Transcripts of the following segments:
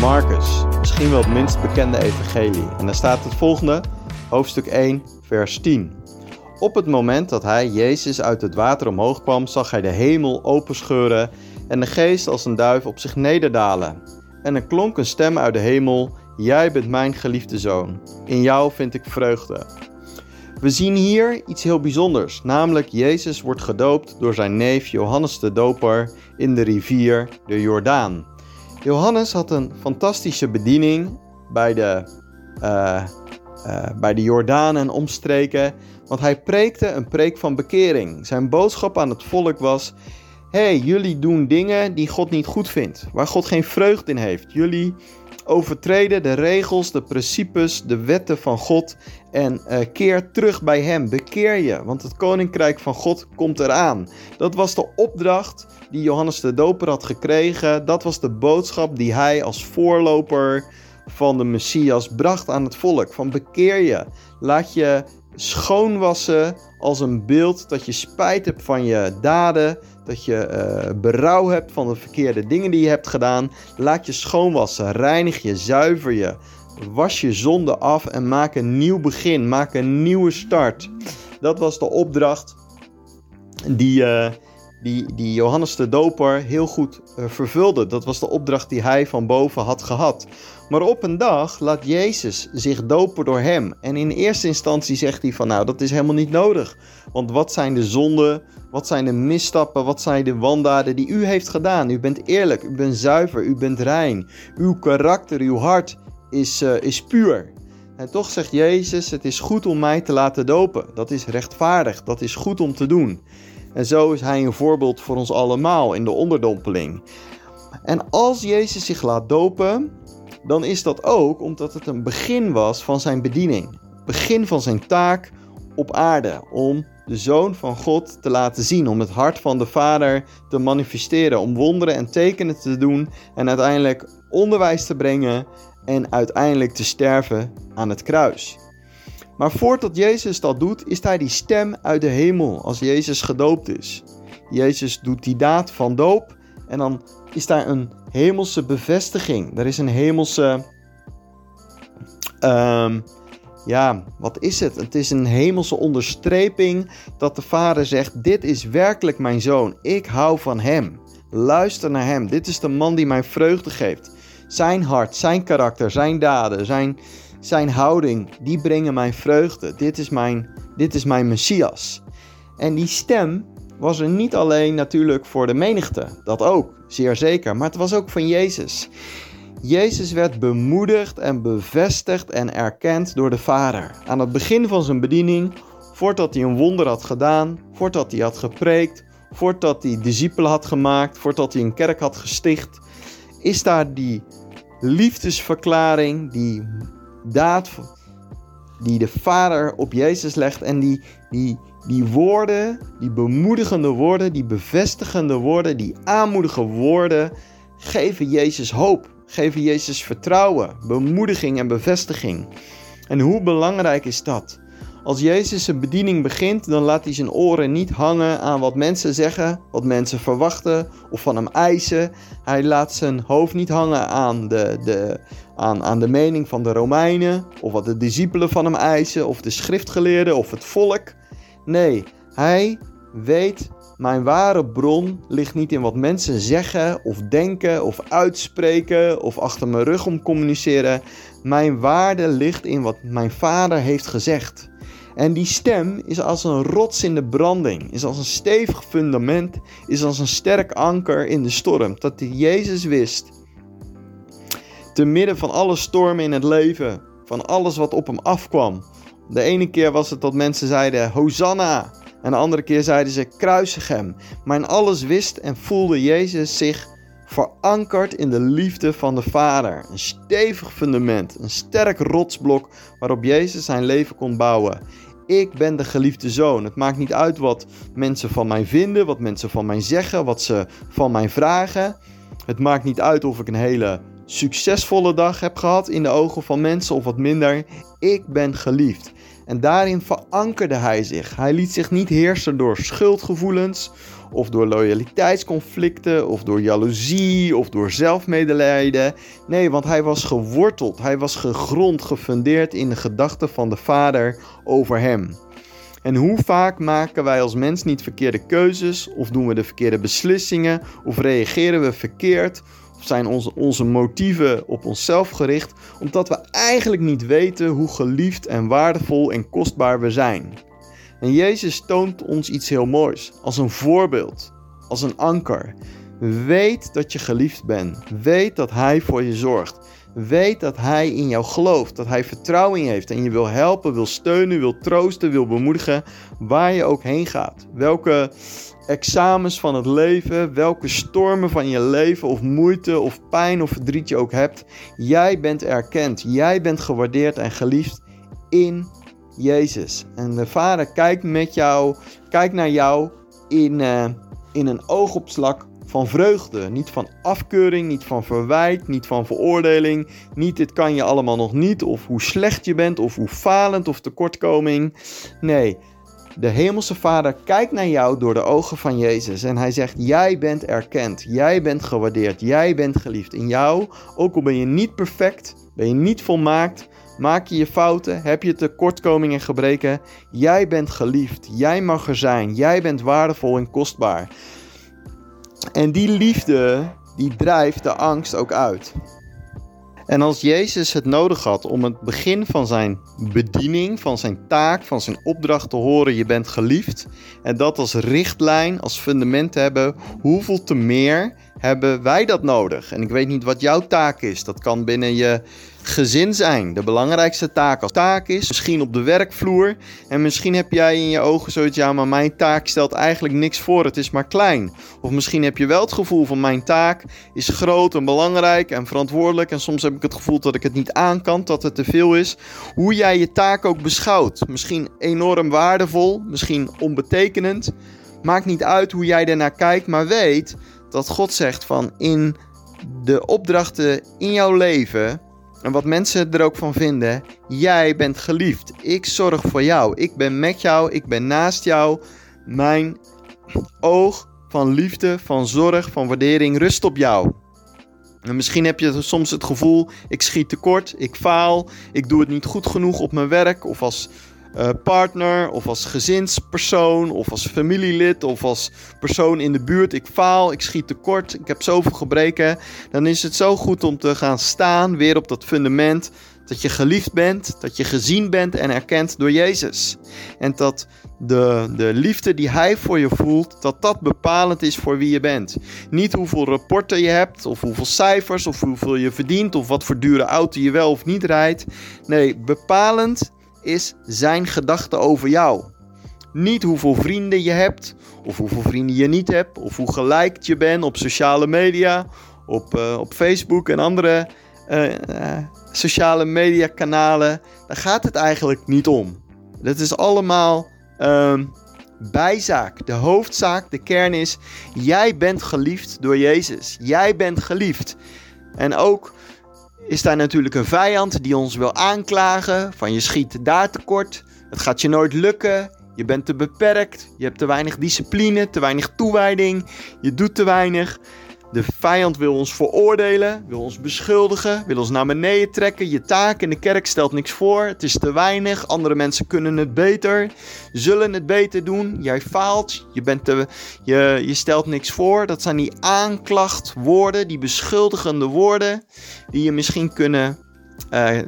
Marcus. Misschien wel het minst bekende evangelie. En daar staat het volgende, hoofdstuk 1, vers 10. Op het moment dat hij, Jezus, uit het water omhoog kwam, zag hij de hemel openscheuren en de geest als een duif op zich nederdalen. En er klonk een stem uit de hemel, Jij bent mijn geliefde zoon. In jou vind ik vreugde. We zien hier iets heel bijzonders, namelijk Jezus wordt gedoopt door zijn neef Johannes de Doper in de rivier de Jordaan. Johannes had een fantastische bediening bij de, uh, bij de Jordaan en omstreken, want hij preekte een preek van bekering. Zijn boodschap aan het volk was: hey, jullie doen dingen die God niet goed vindt, waar God geen vreugde in heeft. Jullie overtreden de regels, de principes, de wetten van God en uh, keer terug bij Hem. Bekeer je, want het koninkrijk van God komt eraan. Dat was de opdracht die Johannes de Doper had gekregen. Dat was de boodschap die hij als voorloper van de Messias bracht aan het volk. Van bekeer je, laat je schoonwassen als een beeld dat je spijt hebt van je daden, dat je uh, berouw hebt van de verkeerde dingen die je hebt gedaan. Laat je schoonwassen, reinig je, zuiver je, was je zonde af en maak een nieuw begin, maak een nieuwe start. Dat was de opdracht die, uh, die, die Johannes de Doper heel goed uh, vervulde. Dat was de opdracht die hij van boven had gehad. Maar op een dag laat Jezus zich dopen door hem. En in eerste instantie zegt hij van nou, dat is helemaal niet nodig. Want wat zijn de zonden, wat zijn de misstappen, wat zijn de wandaden die u heeft gedaan? U bent eerlijk, u bent zuiver, u bent rein. Uw karakter, uw hart is, uh, is puur. En toch zegt Jezus, het is goed om mij te laten dopen. Dat is rechtvaardig, dat is goed om te doen. En zo is hij een voorbeeld voor ons allemaal in de onderdompeling. En als Jezus zich laat dopen, dan is dat ook omdat het een begin was van zijn bediening. Begin van zijn taak op aarde om de Zoon van God te laten zien, om het hart van de Vader te manifesteren, om wonderen en tekenen te doen en uiteindelijk onderwijs te brengen en uiteindelijk te sterven aan het kruis. Maar voordat Jezus dat doet, is hij die stem uit de hemel als Jezus gedoopt is. Jezus doet die daad van doop en dan is daar een hemelse bevestiging. Er is een hemelse. Um, ja, wat is het? Het is een hemelse onderstreping dat de vader zegt: Dit is werkelijk mijn zoon. Ik hou van hem. Luister naar hem. Dit is de man die mij vreugde geeft. Zijn hart, zijn karakter, zijn daden, zijn, zijn houding, die brengen mij vreugde. Dit is mijn, dit is mijn Messias. En die stem was er niet alleen natuurlijk voor de menigte, dat ook, zeer zeker, maar het was ook van Jezus. Jezus werd bemoedigd en bevestigd en erkend door de Vader. Aan het begin van zijn bediening, voordat hij een wonder had gedaan, voordat hij had gepreekt, voordat hij discipelen had gemaakt, voordat hij een kerk had gesticht, is daar die liefdesverklaring, die daad die de Vader op Jezus legt en die, die, die woorden, die bemoedigende woorden, die bevestigende woorden, die aanmoedige woorden, geven Jezus hoop, geven Jezus vertrouwen, bemoediging en bevestiging. En hoe belangrijk is dat? Als Jezus zijn bediening begint, dan laat hij zijn oren niet hangen aan wat mensen zeggen, wat mensen verwachten of van hem eisen. Hij laat zijn hoofd niet hangen aan de, de, aan, aan de mening van de Romeinen, of wat de discipelen van hem eisen, of de schriftgeleerden of het volk. Nee, hij weet, mijn ware bron ligt niet in wat mensen zeggen of denken of uitspreken of achter mijn rug om communiceren. Mijn waarde ligt in wat mijn vader heeft gezegd. En die stem is als een rots in de branding, is als een stevig fundament, is als een sterk anker in de storm. Dat Jezus wist, te midden van alle stormen in het leven, van alles wat op hem afkwam. De ene keer was het dat mensen zeiden Hosanna, en de andere keer zeiden ze kruisig hem. Maar in alles wist en voelde Jezus zich verankerd in de liefde van de Vader. Een stevig fundament, een sterk rotsblok waarop Jezus zijn leven kon bouwen. Ik ben de geliefde zoon. Het maakt niet uit wat mensen van mij vinden, wat mensen van mij zeggen, wat ze van mij vragen. Het maakt niet uit of ik een hele succesvolle dag heb gehad in de ogen van mensen of wat minder. Ik ben geliefd. En daarin verankerde hij zich. Hij liet zich niet heersen door schuldgevoelens of door loyaliteitsconflicten, of door jaloezie, of door zelfmedelijden. Nee, want hij was geworteld, hij was gegrond, gefundeerd in de gedachten van de Vader over hem. En hoe vaak maken wij als mens niet verkeerde keuzes, of doen we de verkeerde beslissingen, of reageren we verkeerd, of zijn onze, onze motieven op onszelf gericht, omdat we eigenlijk niet weten hoe geliefd en waardevol en kostbaar we zijn. En Jezus toont ons iets heel moois, als een voorbeeld, als een anker. Weet dat je geliefd bent. Weet dat Hij voor je zorgt. Weet dat Hij in jou gelooft, dat Hij vertrouwen in heeft en je wil helpen, wil steunen, wil troosten, wil bemoedigen, waar je ook heen gaat. Welke examens van het leven, welke stormen van je leven of moeite of pijn of verdriet je ook hebt, jij bent erkend, jij bent gewaardeerd en geliefd in Jezus. En de Vader kijkt met jou, kijkt naar jou in, uh, in een oogopslag van vreugde. Niet van afkeuring, niet van verwijt, niet van veroordeling. Niet dit kan je allemaal nog niet, of hoe slecht je bent, of hoe falend of tekortkoming. Nee, de Hemelse Vader kijkt naar jou door de ogen van Jezus en hij zegt: Jij bent erkend, jij bent gewaardeerd, jij bent geliefd. In jou, ook al ben je niet perfect, ben je niet volmaakt, maak je je fouten, heb je tekortkomingen en gebreken, jij bent geliefd, jij mag er zijn, jij bent waardevol en kostbaar. En die liefde, die drijft de angst ook uit. En als Jezus het nodig had om het begin van zijn bediening, van zijn taak, van zijn opdracht te horen, je bent geliefd, en dat als richtlijn, als fundament te hebben, hoeveel te meer hebben wij dat nodig? En ik weet niet wat jouw taak is. Dat kan binnen je gezin zijn. De belangrijkste taak als taak is. Misschien op de werkvloer. En misschien heb jij in je ogen zoiets, ja, maar mijn taak stelt eigenlijk niks voor. Het is maar klein. Of misschien heb je wel het gevoel van mijn taak is groot en belangrijk en verantwoordelijk. En soms heb ik het gevoel dat ik het niet aan kan, dat het te veel is. Hoe jij je taak ook beschouwt. Misschien enorm waardevol, misschien onbetekenend. Maakt niet uit hoe jij ernaar kijkt, maar weet dat God zegt van in de opdrachten in jouw leven en wat mensen er ook van vinden, jij bent geliefd. Ik zorg voor jou. Ik ben met jou. Ik ben naast jou. Mijn oog van liefde, van zorg, van waardering rust op jou. En misschien heb je soms het gevoel: ik schiet tekort, ik faal, ik doe het niet goed genoeg op mijn werk of als uh, partner of als gezinspersoon of als familielid of als persoon in de buurt. Ik faal, ik schiet tekort, ik heb zoveel gebreken. Dan is het zo goed om te gaan staan weer op dat fundament dat je geliefd bent, dat je gezien bent en erkend door Jezus. En dat de, de liefde die Hij voor je voelt, dat dat bepalend is voor wie je bent. Niet hoeveel rapporten je hebt, of hoeveel cijfers, of hoeveel je verdient, of wat voor dure auto je wel of niet rijdt. Nee, bepalend is zijn gedachte over jou. Niet hoeveel vrienden je hebt, of hoeveel vrienden je niet hebt, of hoe gelijkt je bent op sociale media, op, uh, op Facebook en andere uh, uh, sociale media kanalen. Daar gaat het eigenlijk niet om. Dat is allemaal ehm, bijzaak. De hoofdzaak, de kern is: jij bent geliefd door Jezus. Jij bent geliefd. En ook is daar natuurlijk een vijand die ons wil aanklagen van je schiet daar tekort, het gaat je nooit lukken, je bent te beperkt, je hebt te weinig discipline, te weinig toewijding, je doet te weinig. De vijand wil ons veroordelen, wil ons beschuldigen, wil ons naar beneden trekken. Je taak in de kerk stelt niks voor. Het is te weinig. Andere mensen kunnen het beter, zullen het beter doen. Jij faalt, je, bent te, je, je stelt niks voor. Dat zijn die aanklachtwoorden, die beschuldigende woorden, die je misschien kunnen uh,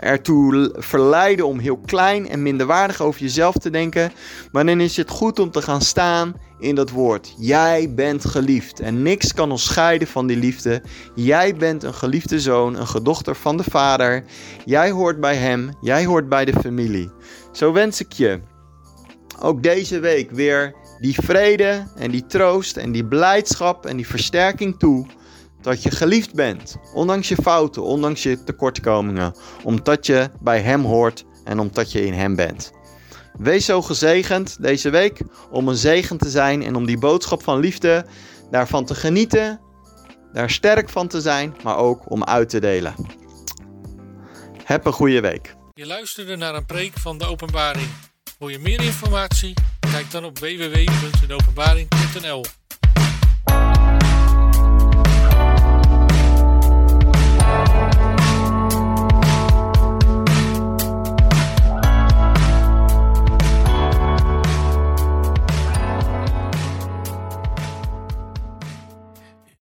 ertoe verleiden om heel klein en minderwaardig over jezelf te denken. Maar dan is het goed om te gaan staan in dat woord. Jij bent geliefd en niks kan ons scheiden van die liefde. Jij bent een geliefde zoon, een gedochter van de Vader. Jij hoort bij Hem, jij hoort bij de familie. Zo wens ik je ook deze week weer die vrede en die troost en die blijdschap en die versterking toe dat je geliefd bent, ondanks je fouten, ondanks je tekortkomingen, omdat je bij Hem hoort en omdat je in Hem bent. Wees zo gezegend deze week om een zegen te zijn en om die boodschap van liefde daarvan te genieten, daar sterk van te zijn, maar ook om uit te delen. Heb een goede week. Je luisterde naar een preek van de Openbaring. Wil je meer informatie? Kijk dan op www.enopenbaring.nl